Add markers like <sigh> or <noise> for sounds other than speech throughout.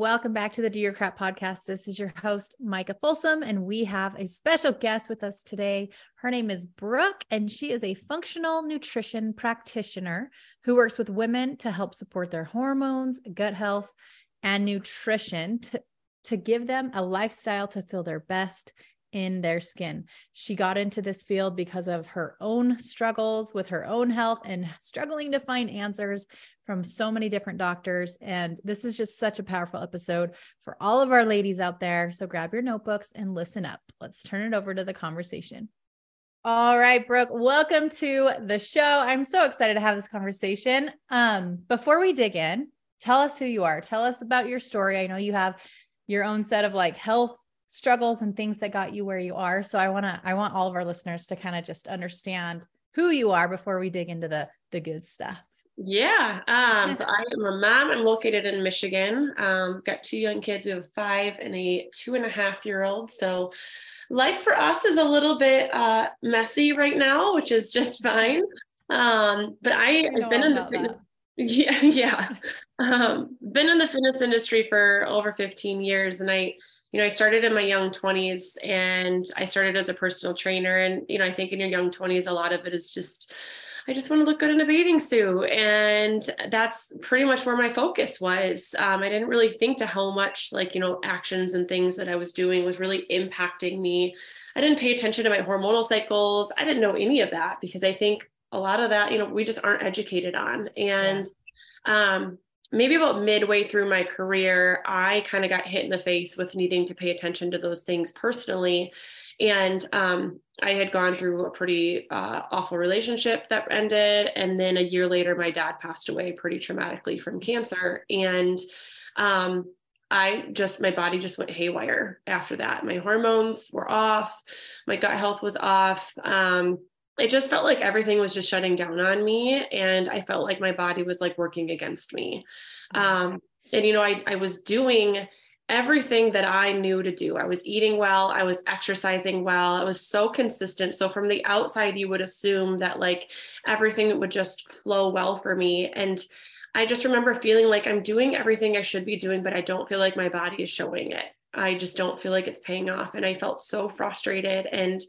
Welcome back to the Do Your Crap podcast. This is your host, Micah Folsom, and we have a special guest with us today. Her name is Brooke, and she is a functional nutrition practitioner who works with women to help support their hormones, gut health, and nutrition to, to give them a lifestyle to feel their best in their skin. She got into this field because of her own struggles with her own health and struggling to find answers from so many different doctors. And this is just such a powerful episode for all of our ladies out there. So grab your notebooks and listen up. Let's turn it over to the conversation. All right, Brooke, welcome to the show. I'm so excited to have this conversation. Um, before we dig in, tell us who you are. Tell us about your story. I know you have your own set of like health struggles and things that got you where you are. So I want to I want all of our listeners to kind of just understand who you are before we dig into the the good stuff. Yeah. Um, <laughs> so I am a mom. I'm located in Michigan. Um, got two young kids. We have five and a two and a half year old. So life for us is a little bit uh, messy right now, which is just <laughs> fine. Um, but I, I have been in the fitness, <laughs> yeah, yeah. Um, been in the fitness industry for over 15 years, and I you know, I started in my young 20s and I started as a personal trainer. And, you know, I think in your young 20s, a lot of it is just, I just want to look good in a bathing suit. And that's pretty much where my focus was. Um, I didn't really think to how much, like, you know, actions and things that I was doing was really impacting me. I didn't pay attention to my hormonal cycles. I didn't know any of that because I think a lot of that, you know, we just aren't educated on. And, yeah. um, maybe about midway through my career, I kind of got hit in the face with needing to pay attention to those things personally. And um, I had gone through a pretty uh, awful relationship that ended. And then a year later, my dad passed away pretty traumatically from cancer. And um, I just, my body just went haywire after that. My hormones were off, my gut health was off. Um, it just felt like everything was just shutting down on me and i felt like my body was like working against me. Mm-hmm. um, and you know I, I was doing everything that i knew to do. I was eating well i was exercising well i was so consistent. So from the outside you would assume that like everything would just flow well for me. And i just remember feeling like i'm doing everything i should be doing but i don't feel like my body is showing it. I just don't feel like it's paying off and i felt so frustrated. And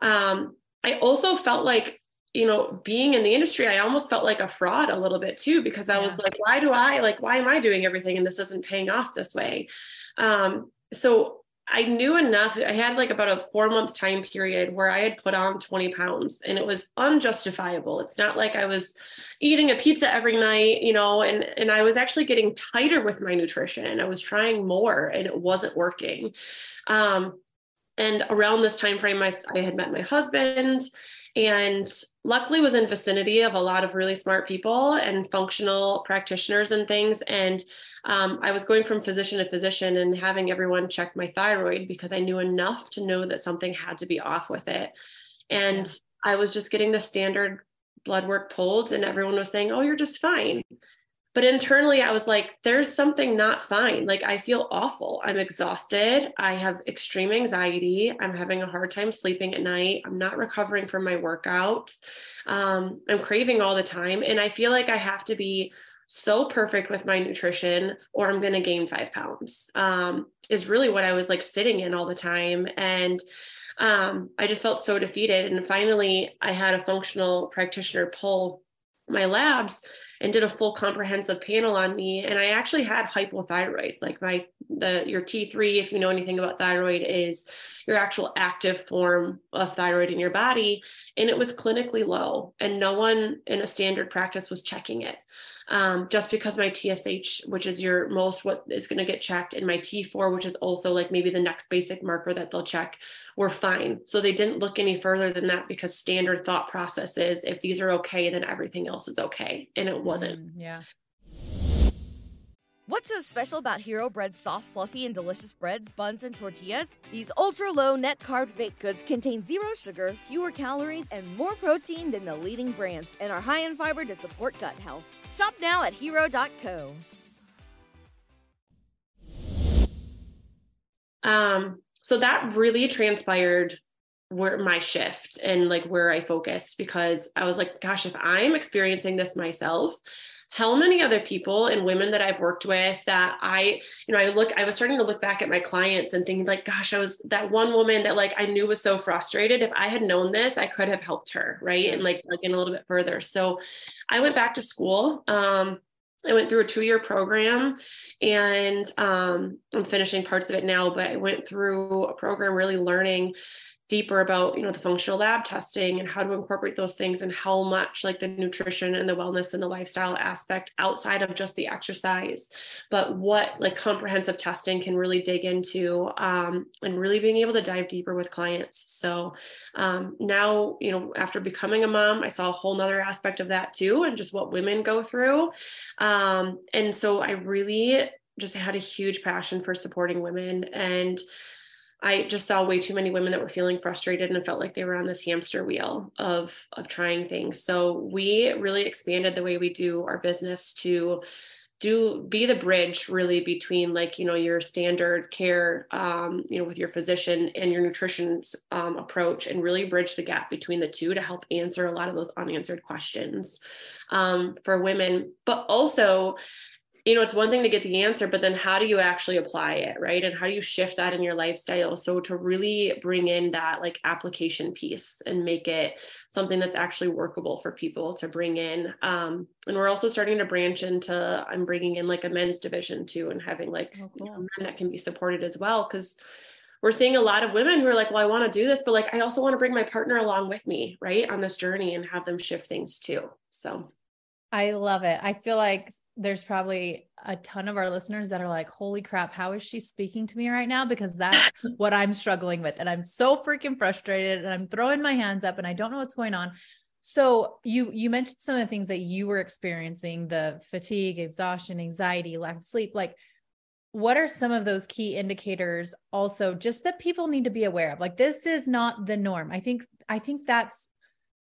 um, I also felt like, you know, being in the industry, I almost felt like a fraud a little bit too, because I yeah. was like, why do I like, why am I doing everything and this isn't paying off this way? Um, so I knew enough. I had like about a four month time period where I had put on 20 pounds and it was unjustifiable. It's not like I was eating a pizza every night, you know, and, and I was actually getting tighter with my nutrition. I was trying more and it wasn't working. Um, and around this time frame I, I had met my husband and luckily was in vicinity of a lot of really smart people and functional practitioners and things. And um, i was going from physician to physician and having everyone check my thyroid because i knew enough to know that something had to be off with it. And yeah. i was just getting the standard blood work pulled and everyone was saying oh you're just fine but internally i was like there's something not fine. Like i feel awful. I'm exhausted. I have extreme anxiety. I'm having a hard time sleeping at night. I'm not recovering from my workouts. Um, i'm craving all the time. And i feel like i have to be so perfect with my nutrition or i'm going to gain five pounds um, is really what i was like sitting in all the time. And um, i just felt so defeated. And finally i had a functional practitioner pull my labs and did a full comprehensive panel on me and i actually had hypothyroid like my the your T3, if you know anything about thyroid, is your actual active form of thyroid in your body. And it was clinically low, and no one in a standard practice was checking it. Um, just because my TSH, which is your most what is going to get checked, and my T4, which is also like maybe the next basic marker that they'll check, were fine. So they didn't look any further than that because standard thought process is if these are okay, then everything else is okay. And it wasn't. Mm, yeah. What's so special about Hero Bread's soft, fluffy, and delicious breads, buns, and tortillas? These ultra low net carb baked goods contain zero sugar, fewer calories, and more protein than the leading brands, and are high in fiber to support gut health. Shop now at hero.co. Um, so that really transpired where my shift and like where I focused because I was like, gosh, if I'm experiencing this myself, how many other people and women that I've worked with that I, you know, I look, I was starting to look back at my clients and thinking like, gosh, I was that one woman that like I knew was so frustrated. If I had known this, I could have helped her. Right. And like, like in a little bit further. So I went back to school. Um, I went through a two year program and um, I'm finishing parts of it now, but I went through a program really learning deeper about you know the functional lab testing and how to incorporate those things and how much like the nutrition and the wellness and the lifestyle aspect outside of just the exercise but what like comprehensive testing can really dig into um, and really being able to dive deeper with clients. So um, now you know after becoming a mom i saw a whole nother aspect of that too and just what women go through. Um, and so i really just had a huge passion for supporting women and I just saw way too many women that were feeling frustrated and felt like they were on this hamster wheel of of trying things. So we really expanded the way we do our business to do be the bridge really between like you know your standard care um, you know with your physician and your nutrition um, approach and really bridge the gap between the two to help answer a lot of those unanswered questions um, for women but also you know, it's one thing to get the answer, but then how do you actually apply it, right? And how do you shift that in your lifestyle? So to really bring in that like application piece and make it something that's actually workable for people to bring in. Um, and we're also starting to branch into, I'm bringing in like a men's division too, and having like oh, cool. you know, men that can be supported as well. Cause we're seeing a lot of women who are like, well, I want to do this, but like, I also want to bring my partner along with me, right, on this journey and have them shift things too. So I love it. I feel like there's probably a ton of our listeners that are like, holy crap, how is she speaking to me right now? Because that's <laughs> what I'm struggling with. And I'm so freaking frustrated and I'm throwing my hands up and I don't know what's going on. So you you mentioned some of the things that you were experiencing, the fatigue, exhaustion, anxiety, lack of sleep. Like, what are some of those key indicators also just that people need to be aware of? Like this is not the norm. I think I think that's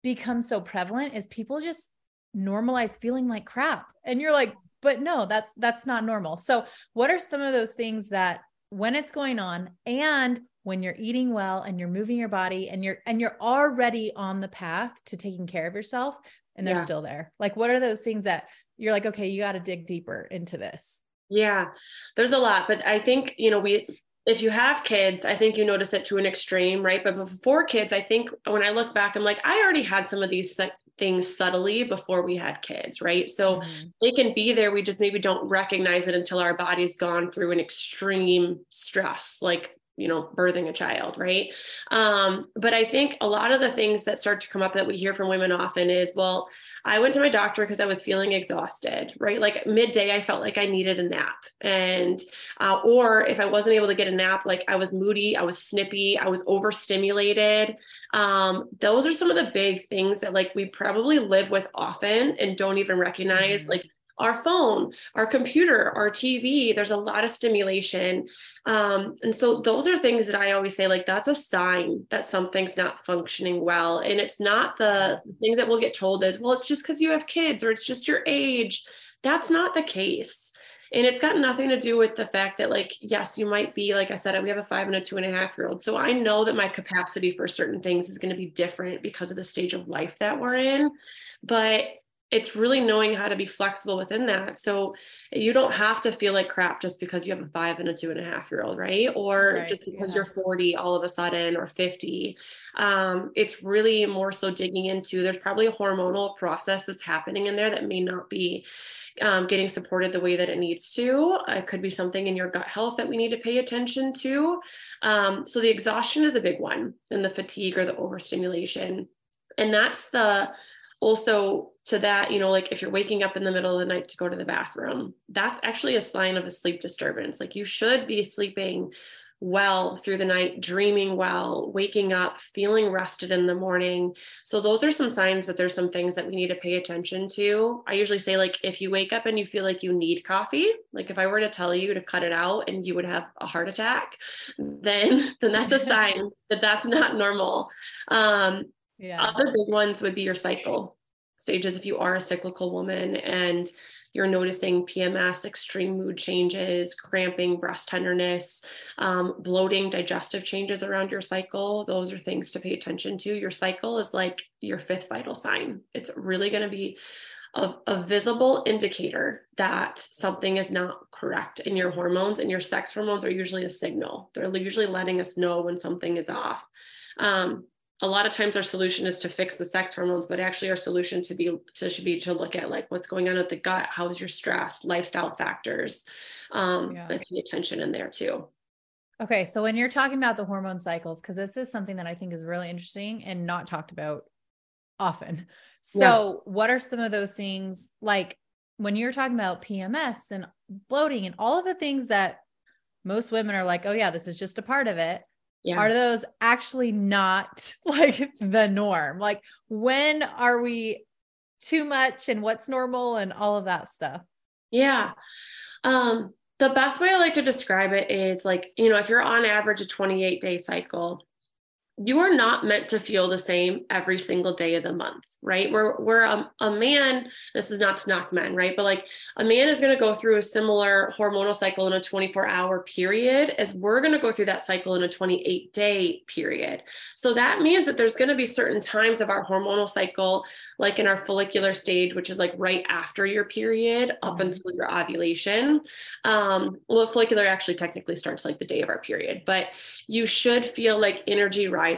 become so prevalent is people just normalize feeling like crap. And you're like but no that's that's not normal. So what are some of those things that when it's going on and when you're eating well and you're moving your body and you're and you're already on the path to taking care of yourself and they're yeah. still there. Like what are those things that you're like okay you got to dig deeper into this? Yeah there's a lot but i think you know we if you have kids i think you notice it to an extreme right? But before kids i think when i look back i'm like i already had some of these things subtly before we had kids, right? So mm-hmm. they can be there. We just maybe don't recognize it until our body's gone through an extreme stress, like you know birthing a child right um, but i think a lot of the things that start to come up that we hear from women often is well i went to my doctor because i was feeling exhausted right? Like midday i felt like i needed a nap. And uh, or if i wasn't able to get a nap like i was moody i was snippy i was overstimulated. Um, those are some of the big things that like we probably live with often and don't even recognize mm-hmm. like our phone, our computer, our TV. There's a lot of stimulation. Um, and so those are things that I always say, like, that's a sign that something's not functioning well. And it's not the thing that we'll get told is, well, it's just because you have kids or it's just your age. That's not the case. And it's got nothing to do with the fact that, like, yes, you might be, like I said, we have a five and a two and a half year old. So I know that my capacity for certain things is going to be different because of the stage of life that we're in. But it's really knowing how to be flexible within that. So you don't have to feel like crap just because you have a five and a two and a half year old, right? Or right, just because yeah. you're 40 all of a sudden or 50. Um, it's really more so digging into there's probably a hormonal process that's happening in there that may not be um, getting supported the way that it needs to. It could be something in your gut health that we need to pay attention to. Um, so the exhaustion is a big one, and the fatigue or the overstimulation. And that's the also to that, you know, like if you're waking up in the middle of the night to go to the bathroom, that's actually a sign of a sleep disturbance. Like you should be sleeping well through the night, dreaming well, waking up, feeling rested in the morning. So, those are some signs that there's some things that we need to pay attention to. I usually say, like, if you wake up and you feel like you need coffee, like if I were to tell you to cut it out and you would have a heart attack, then, then that's a <laughs> sign that that's not normal. Um, yeah. Other big ones would be your cycle stages if you are a cyclical woman and you're noticing PMS, extreme mood changes, cramping, breast tenderness, um, bloating, digestive changes around your cycle. Those are things to pay attention to. Your cycle is like your fifth vital sign. It's really going to be a, a, visible indicator that something is not correct in your hormones, and your sex hormones are usually a signal. They're usually letting us know when something is off. Um, a lot of times our solution is to fix the sex hormones but actually our solution to be to should be to look at like what's going on with the gut how is your stress lifestyle factors um yeah. and pay attention in there too okay so when you're talking about the hormone cycles because this is something that i think is really interesting and not talked about often so yeah. what are some of those things like when you're talking about pms and bloating and all of the things that most women are like oh yeah this is just a part of it yeah. are those actually not <laughs> like the norm? Like, when are we too much and what's normal and all of that stuff? Yeah. Um, the best way I like to describe it is like, you know, if you're on average a 28 day cycle, you are not meant to feel the same every single day of the month, right? Where where a, a man, this is not to knock men, right? But like a man is going to go through a similar hormonal cycle in a 24 hour period as we're going to go through that cycle in a 28 day period. So that means that there's going to be certain times of our hormonal cycle, like in our follicular stage, which is like right after your period up mm-hmm. until your ovulation. Um, well, follicular actually technically starts like the day of our period, but you should feel like energy rising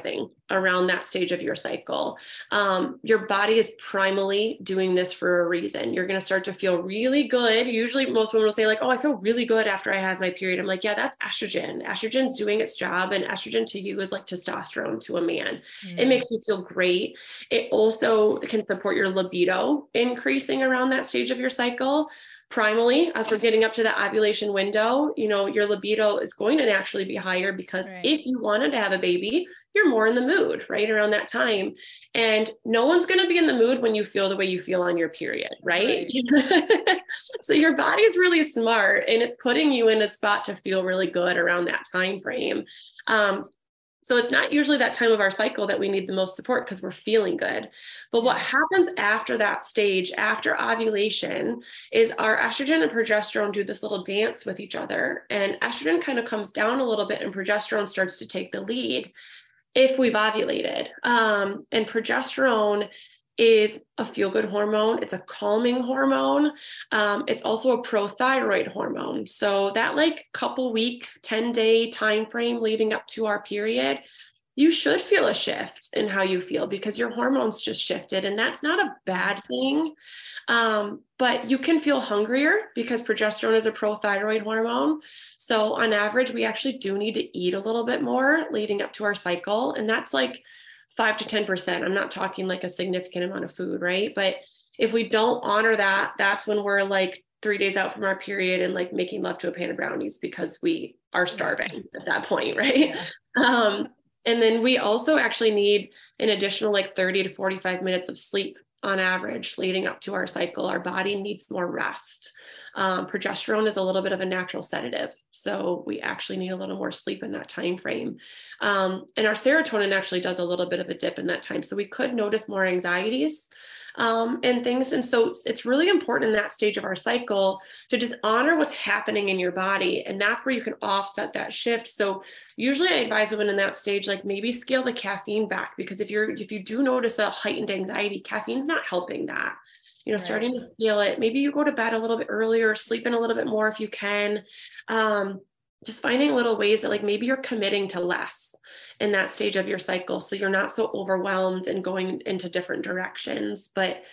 around that stage of your cycle. Um, your body is primally doing this for a reason. You're going to start to feel really good. Usually, most women will say, like, oh, I feel really good after I have my period. I'm like, yeah, that's estrogen. Estrogen's doing its job. And estrogen to you is like testosterone to a man. Mm. It makes you feel great. It also can support your libido increasing around that stage of your cycle primally as we're getting up to the ovulation window you know your libido is going to naturally be higher because right. if you wanted to have a baby you're more in the mood right around that time and no one's going to be in the mood when you feel the way you feel on your period right, right. <laughs> so your body's really smart and it's putting you in a spot to feel really good around that time frame um, so it's not usually that time of our cycle that we need the most support because we're feeling good. But what happens after that stage, after ovulation, is our estrogen and progesterone do this little dance with each other. And estrogen kind of comes down a little bit and progesterone starts to take the lead if we've ovulated. Um, and progesterone is a feel good hormone. It's a calming hormone. Um, it's also a prothyroid hormone. So that like couple week, 10 day time frame leading up to our period, you should feel a shift in how you feel because your hormones just shifted. And that's not a bad thing. Um, but you can feel hungrier because progesterone is a prothyroid hormone. So on average, we actually do need to eat a little bit more leading up to our cycle. And that's like five to 10%. I'm not talking like a significant amount of food, right? But if we don't honor that, that's when we're like three days out from our period and like making love to a pan of brownies because we are starving at that point, <laughs> right? Yeah. Um, and then we also actually need an additional like 30 to 45 minutes of sleep on average leading up to our cycle. Our body needs more rest. Um, progesterone is a little bit of a natural sedative, so we actually need a little more sleep in that time frame. Um, and our serotonin actually does a little bit of a dip in that time, so we could notice more anxieties. um, and things. And so it's really important in that stage of our cycle to just honor what's happening in your body. And that's where you can offset that shift. So usually I advise women in that stage, like maybe scale the caffeine back because if you're if you do notice a heightened anxiety, caffeine's not helping that. You know, right. starting to feel it. Maybe you go to bed a little bit earlier, sleep in a little bit more if you can. Um, just finding little ways that like maybe you're committing to less in that stage of your cycle so you're not so overwhelmed and going into different directions but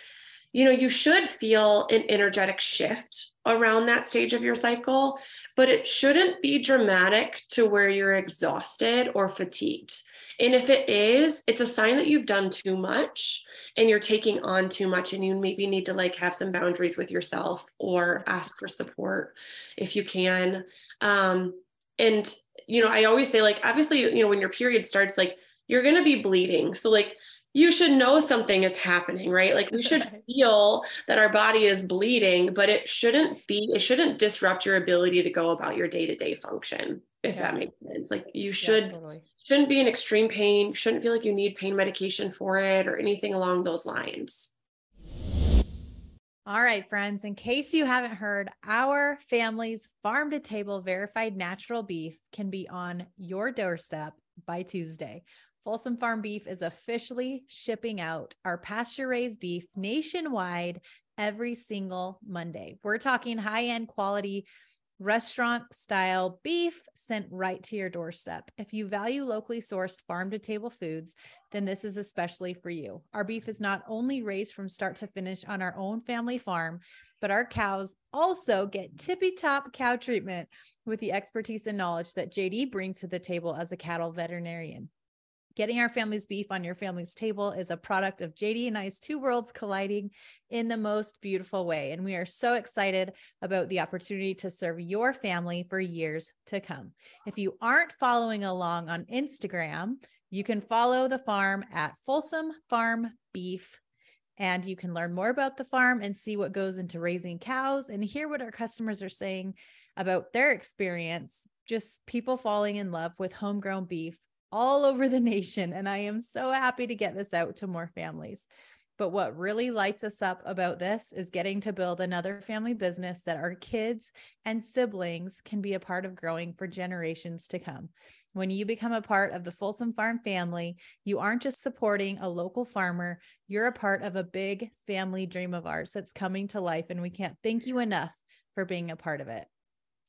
you know you should feel an energetic shift around that stage of your cycle but it shouldn't be dramatic to where you're exhausted or fatigued and if it is it's a sign that you've done too much and you're taking on too much and you maybe need to like have some boundaries with yourself or ask for support if you can. Um and you know i always say like obviously you know when your period starts like you're going to be bleeding. So like you should know something is happening right? Like we <laughs> should feel that our body is bleeding but it shouldn't be it shouldn't disrupt your ability to go about your day-to-day function if yeah. that makes sense like you should yeah, totally. shouldn't be in extreme pain shouldn't feel like you need pain medication for it or anything along those lines all right, friends, in case you haven't heard, our family's farm to table verified natural beef can be on your doorstep by Tuesday. Folsom Farm Beef is officially shipping out our pasture raised beef nationwide every single Monday. We're talking high end quality restaurant style beef sent right to your doorstep. If you value locally sourced farm to table foods, then this is especially for you. Our beef is not only raised from start to finish on our own family farm, but our cows also get tippy top cow treatment with the expertise and knowledge that JD brings to the table as a cattle veterinarian. Getting our family's beef on your family's table is a product of JD and I's two worlds colliding in the most beautiful way. And we are so excited about the opportunity to serve your family for years to come. If you aren't following along on Instagram, you can follow the farm at Folsom Farm Beef. And you can learn more about the farm and see what goes into raising cows and hear what our customers are saying about their experience. Just people falling in love with homegrown beef all over the nation. And I am so happy to get this out to more families. But what really lights us up about this is getting to build another family business that our kids and siblings can be a part of growing for generations to come. When you become a part of the Folsom Farm family, you aren't just supporting a local farmer, you're a part of a big family dream of ours that's coming to life. And we can't thank you enough for being a part of it.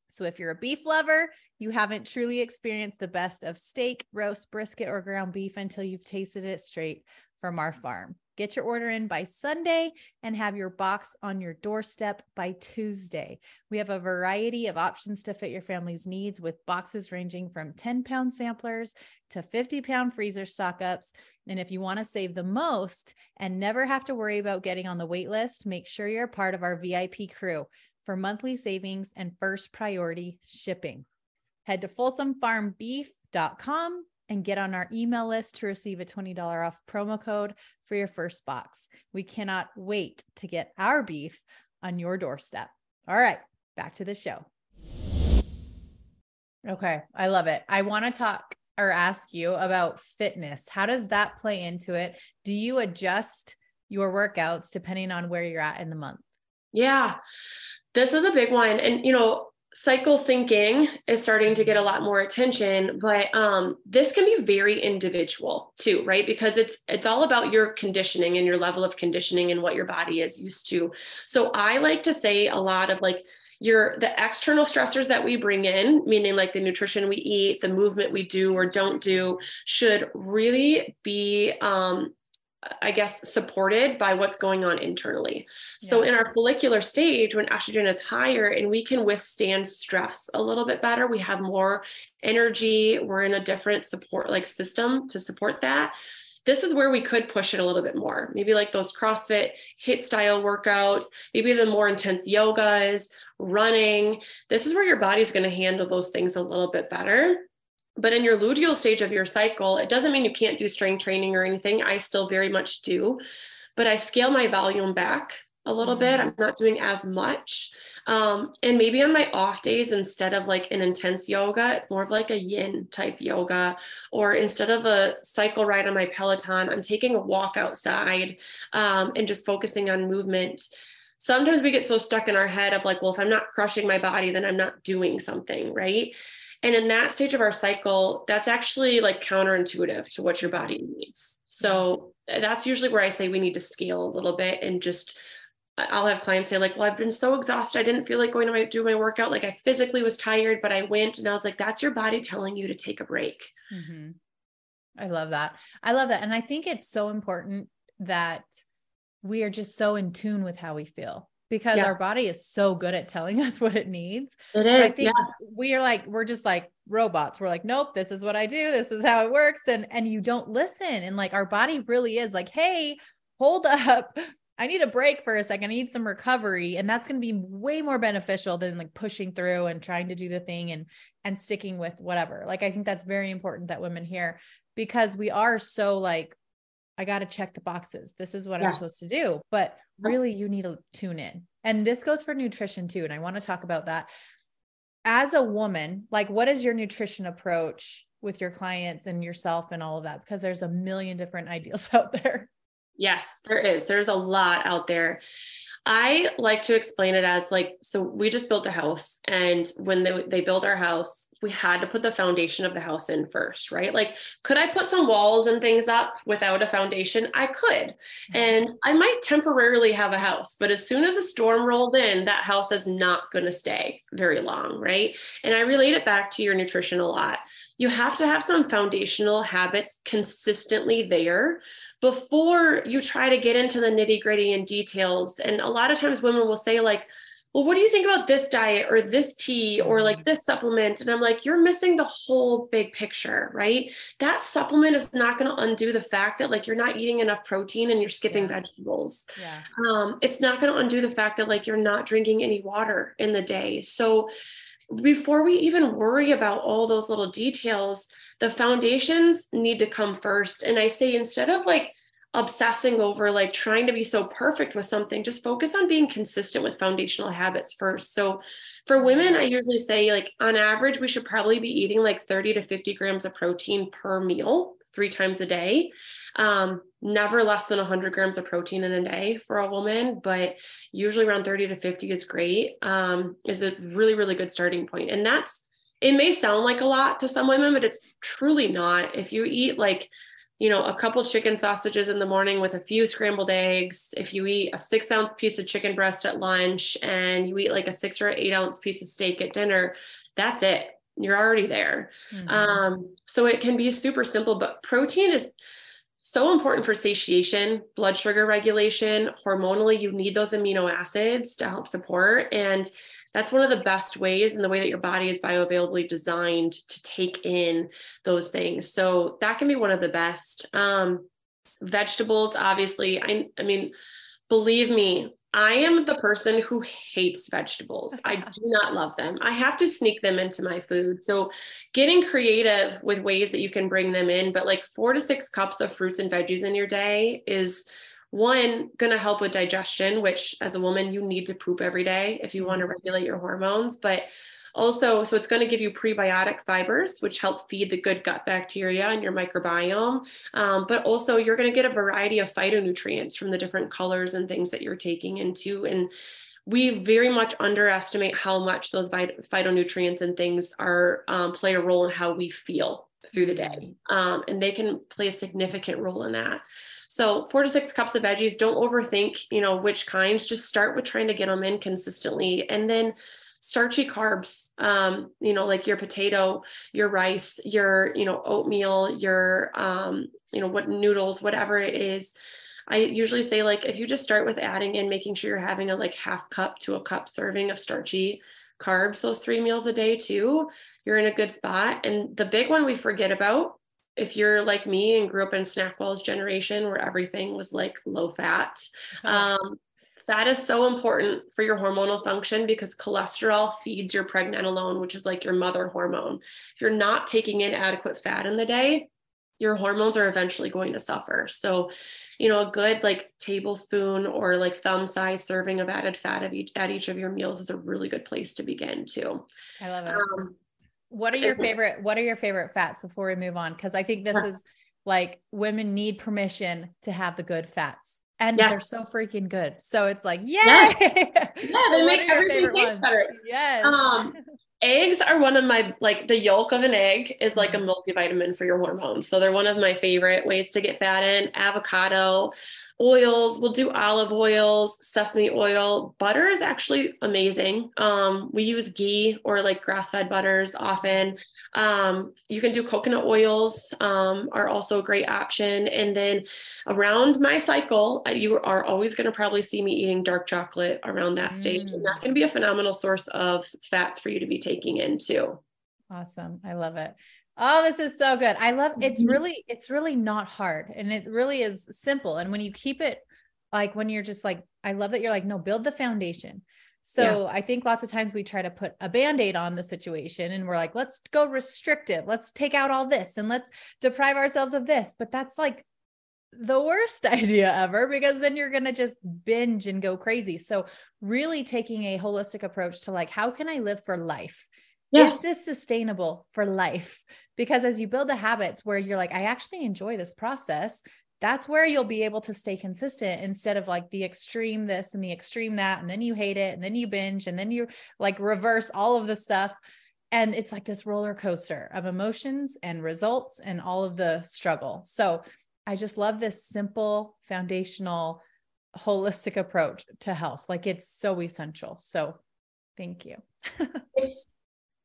So if you're a beef lover, you haven't truly experienced the best of steak, roast, brisket, or ground beef until you've tasted it straight from our mm-hmm. farm. Get your order in by Sunday and have your box on your doorstep by Tuesday. We have a variety of options to fit your family's needs with boxes ranging from 10 pound samplers to 50 pound freezer stock ups. And if you want to save the most and never have to worry about getting on the wait list, make sure you're part of our VIP crew for monthly savings and first priority shipping. Head to folsomfarmbeef.com and get on our email list to receive a $20 off promo code for your first box. We cannot wait to get our beef on your doorstep. All right, back to the show. Okay, I love it. I want to talk or ask you about fitness. How does that play into it? Do you adjust your workouts depending on where you're at in the month? Yeah, this is a big one. And, you know, cycle syncing is starting to get a lot more attention but um, this can be very individual too right? Because it's it's all about your conditioning and your level of conditioning and what your body is used to. So i like to say a lot of like your the external stressors that we bring in meaning like the nutrition we eat the movement we do or don't do should really be um, I guess, supported by what's going on internally. So, yeah. in our follicular stage, when estrogen is higher and we can withstand stress a little bit better, we have more energy, we're in a different support like system to support that. This is where we could push it a little bit more. Maybe like those CrossFit HIIT style workouts, maybe the more intense yogas, running. This is where your body's going to handle those things a little bit better. But in your luteal stage of your cycle, it doesn't mean you can't do strength training or anything. I still very much do, but I scale my volume back a little bit. Mm-hmm. I'm not doing as much. Um, and maybe on my off days, instead of like an intense yoga, it's more of like a yin type yoga. Or instead of a cycle ride on my Peloton, I'm taking a walk outside um, and just focusing on movement. Sometimes we get so stuck in our head of like, well, if I'm not crushing my body, then I'm not doing something, right? And in that stage of our cycle, that's actually like counterintuitive to what your body needs. So that's usually where I say we need to scale a little bit and just I'll have clients say like, well, I've been so exhausted. I didn't feel like going to my, do my workout. Like I physically was tired, but I went and I was like, that's your body telling you to take a break. Mm-hmm. I love that. I love that. And I think it's so important that we are just so in tune with how we feel because yeah. our body is so good at telling <laughs> us what it needs. It is. I think yeah. we are like, we're just like robots. We're like, nope, this is what I do. This is how it works. And, and you don't listen. And like, our body really is like, Hey, hold <laughs> up. I need a break for a second. I need some recovery. And that's going to be way more beneficial than like pushing through and trying to do the thing and, and sticking with whatever. Like, I think that's very important that women hear because we are so like, I got to check the boxes. This is what yeah. I'm supposed to do. But really, you need to tune in. And this goes for nutrition too. And I want to talk about that. As a woman, like, what is your nutrition approach with your clients and yourself and all of that? Because there's a million different <laughs> ideals out there. Yes, there is. There's a lot out there. I like to explain it as like so we just built a house and when they, they built our house we had to put the foundation of the house in first right? Like could I put some walls and things up without a foundation? I could. Mm-hmm. And I might temporarily have a house but as soon as a storm rolled in that house is not going to stay very long right? And I relate it back to your nutrition a lot. You have to have some foundational habits consistently there before you try to get into the nitty gritty and details. And a lot of times women will say, like, well, what do you think about this diet or this tea or like mm-hmm. this supplement? And I'm like, you're missing the whole big picture, right? That supplement is not going to undo the fact that like you're not eating enough protein and you're skipping yeah. vegetables. Yeah. Um, it's not going to undo the fact that like you're not drinking any water in the day. So before we even worry about all those little details, the foundations need to come first. And I say, instead of like obsessing over like trying to be so perfect with something, just focus on being consistent with foundational habits first. So for women, I usually say, like, on average, we should probably be eating like 30 to 50 grams of protein per meal three times a day. Um, never less than 100 grams of protein in a day for a woman, but usually around 30 to 50 is great, um, is a really, really good starting. And that's, it may sound like a lot to some women, but it's truly not. If you eat like, you know, a couple chicken sausages in the morning with a few scrambled eggs, if you eat a six ounce piece of chicken breast at lunch and you eat like a six or eight ounce piece of steak at dinner, that's it you're already there. Mm-hmm. Um, so it can be super simple, but protein is so important for satiation, blood sugar regulation, hormonally, you need those amino acids to help support. And that's one of the best ways in the way that your body is bioavailably designed to take in those things. So that can be one of the best. Um, vegetables, obviously, I, I mean, believe me, I am the person who hates vegetables. I <laughs> do not love them. I have to sneak them into my food. So, getting creative with ways that you can bring them in, but like four to six cups of fruits and veggies in your day is one going to help with digestion, which as a woman, you need to poop every day if you want to mm-hmm. regulate your hormones. But also, so it's going to give you prebiotic fibers, which help feed the good gut bacteria and your microbiome. Um, but also, you're going to get a variety of phytonutrients from the different colors and things that you're taking into. And we very much underestimate how much those phytonutrients and things are um, play a role in how we feel through the day. Um, and they can play a significant role in that. So four to six cups of veggies, don't overthink, you know, which kinds, just start with trying to get them in consistently. And then starchy carbs um, you know like your potato your rice your you know oatmeal your um, you know what noodles whatever it is i usually say like if you just start with adding in making sure you're having a like half cup to a cup serving of starchy carbs those three meals a day too you're in a good spot and the big one we forget about if you're like me and grew up in SnackWell's generation where everything was like low fat um, Fat is so important for your hormonal function because cholesterol feeds your pregnenolone, which is like your mother hormone. If you're not taking in adequate fat in the day, your hormones are eventually going to suffer. So, you know, a good like tablespoon or like thumb size serving of added fat at each, at each of your meals is a really good place to begin too. I love it. Um, what are your favorite what are your favorite fats before we move on? Because i think this is like women need permission to have the good fats and yeah. they're so freaking good. So it's like yay! yeah, yeah <laughs> so they make everything taste better. yes. Um <laughs> eggs are one of my like the yolk of an egg is like a mm-hmm. multivitamin for your hormones. So they're one of my favorite ways to get fat in. Avocado oils we'll do olive oils sesame oil. Butter is actually amazing. Um, we use ghee or like grass-fed butters often. Um, you can do coconut oils um, are also a great option. And then around my cycle you are always going to probably see me eating dark chocolate around that mm. stage. And that mm. can be a phenomenal source of fats for you to be taking in too. Awesome. I love it Oh, this is so good. I love it's mm-hmm. really it's really not hard and it really is simple and when you keep it like when you're just like I love that you're like no build the foundation. So yeah. I think lots of times we try to put a band-aid on the situation and we're like let's go restrictive. Let's take out all this and let's deprive ourselves of this, but that's like the worst <laughs> idea ever because then you're going to just binge and go crazy. So really taking a holistic approach to like how can I live for life? Yes. Is this sustainable for life? Because as you build the habits where you're like, I actually enjoy this process, that's where you'll be able to stay consistent instead of like the extreme this and the extreme that. And then you hate it and then you binge and then you like reverse all of the stuff. And it's like this roller coaster of emotions and results and all of the struggle. So I just love this simple, foundational, holistic approach to health. Like it's so essential. So thank you. <laughs> it's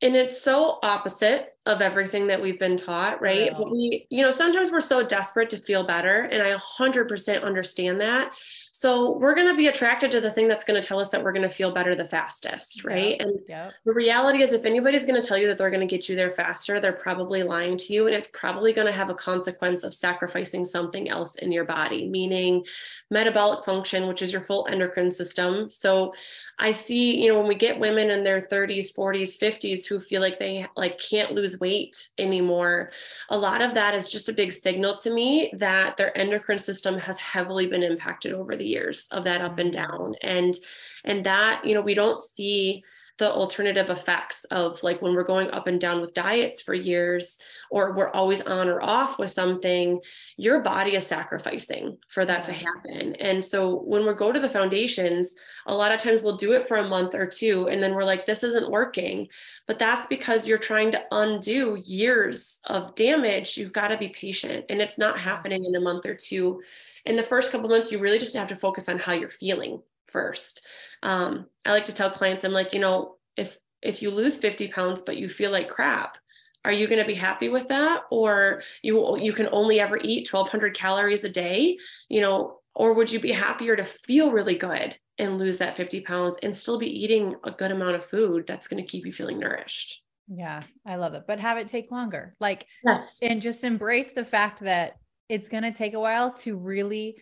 and it's so opposite of everything that we've been taught, right? Yeah. But we, you know, sometimes we're so desperate to feel better. And I 100% understand that. So we're going to be attracted to the thing that's going to tell us that we're going to feel better the fastest, right? Yep. And yep. the reality is, if anybody's going to tell you that they're going to get you there faster, they're probably lying to you. And it's probably going to have a consequence of sacrificing something else in your body, meaning metabolic function, which is your full endocrine system. So I see, you know, when we get women in their 30s, 40s, 50s who feel like they like can't lose weight anymore, a lot of that is just a big signal to me that their endocrine system has heavily been impacted over the years of that up and mm-hmm. down. And and that, you know, we don't see the alternative effects of like when we're going up and down with diets for years or we're always on or off with something your body is sacrificing for that to happen. And so when we go to the foundations a lot of times we'll do it for a month or two and then we're like this isn't working. But that's because you're trying to undo years of damage. You've got to be patient and it's not happening in a month or two. In the first couple months you really just have to focus on how you're feeling first um, I like to tell clients, I'm like, you know, if if you lose 50 pounds but you feel like crap, are you going to be happy with that, or you you can only ever eat 1,200 calories a day, you know, or would you be happier to feel really good and lose that 50 pounds and still be eating a good amount of food that's going to keep you feeling nourished? Yeah, I love it. But have it take longer. Like, yes. and just embrace the fact that it's going to take a while to really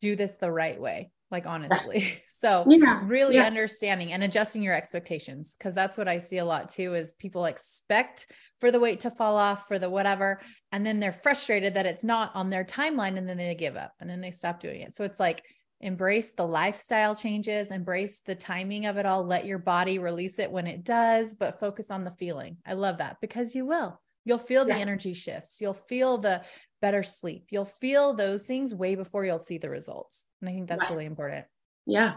do this the right way like honestly. <laughs> So yeah, really yeah. understanding and adjusting your expectations because that's what i see a lot too is people expect for the weight to fall off for the whatever and then they're frustrated that it's not on their timeline and then they give up and then they stop doing it. So it's like embrace the lifestyle changes embrace the timing of it all let your body release it when it does but focus on the feeling. I love that because you will You'll feel the yeah. energy shifts. You'll feel the better sleep. You'll feel those things way before you'll see the results. And I think that's yes. really important. Yeah.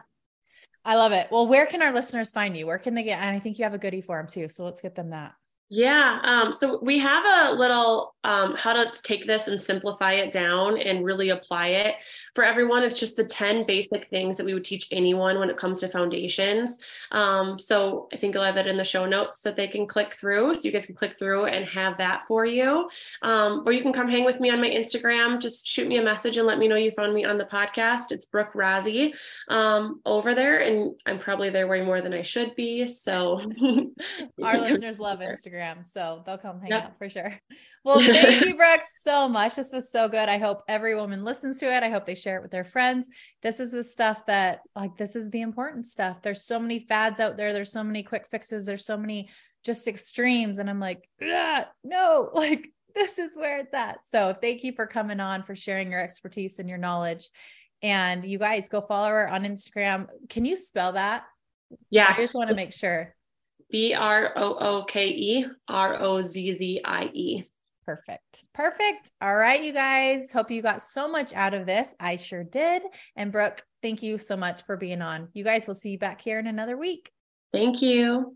I love it. Well, where can our listeners find you? Where can they get? And I think you have a goodie for them too. So let's get them that. Yeah. Um, so we have a little um, how to take this and simplify it down and really apply it for everyone. It's just the 10 basic things that we would teach anyone when it comes to foundations. Um, so I think I'll have that in the show notes that they can click through. So you guys can click through and have that for you. Um, or you can come hang with me on my Instagram. Just shoot me a message and let me know you found me on the podcast. It's Brooke Rozzie um, over there. And I'm probably there way more than I should be. So <laughs> our <laughs> listeners love Instagram. Instagram. So they'll come hang yep. out for sure. <laughs> Well, thank you, <laughs> Brooke, so much. This was so good. I hope every woman listens to it. I hope they share it with their friends. This is the stuff that, like, this is the important stuff. There's so many fads out there. There's so many quick fixes. There's so many just extremes. And I'm like, yeah, no, <laughs> like, this is where it's at. So thank you for coming on, for sharing your expertise and your knowledge. And you guys go follow her on Instagram. Can you spell that? Yeah. I just want to make sure. B R O O K E R O Z Z I E. Perfect. Perfect. All right, you guys. Hope you got so much out of this. I sure did. And Brooke, thank you so much for being on. You guys will see you back here in another week. Thank you.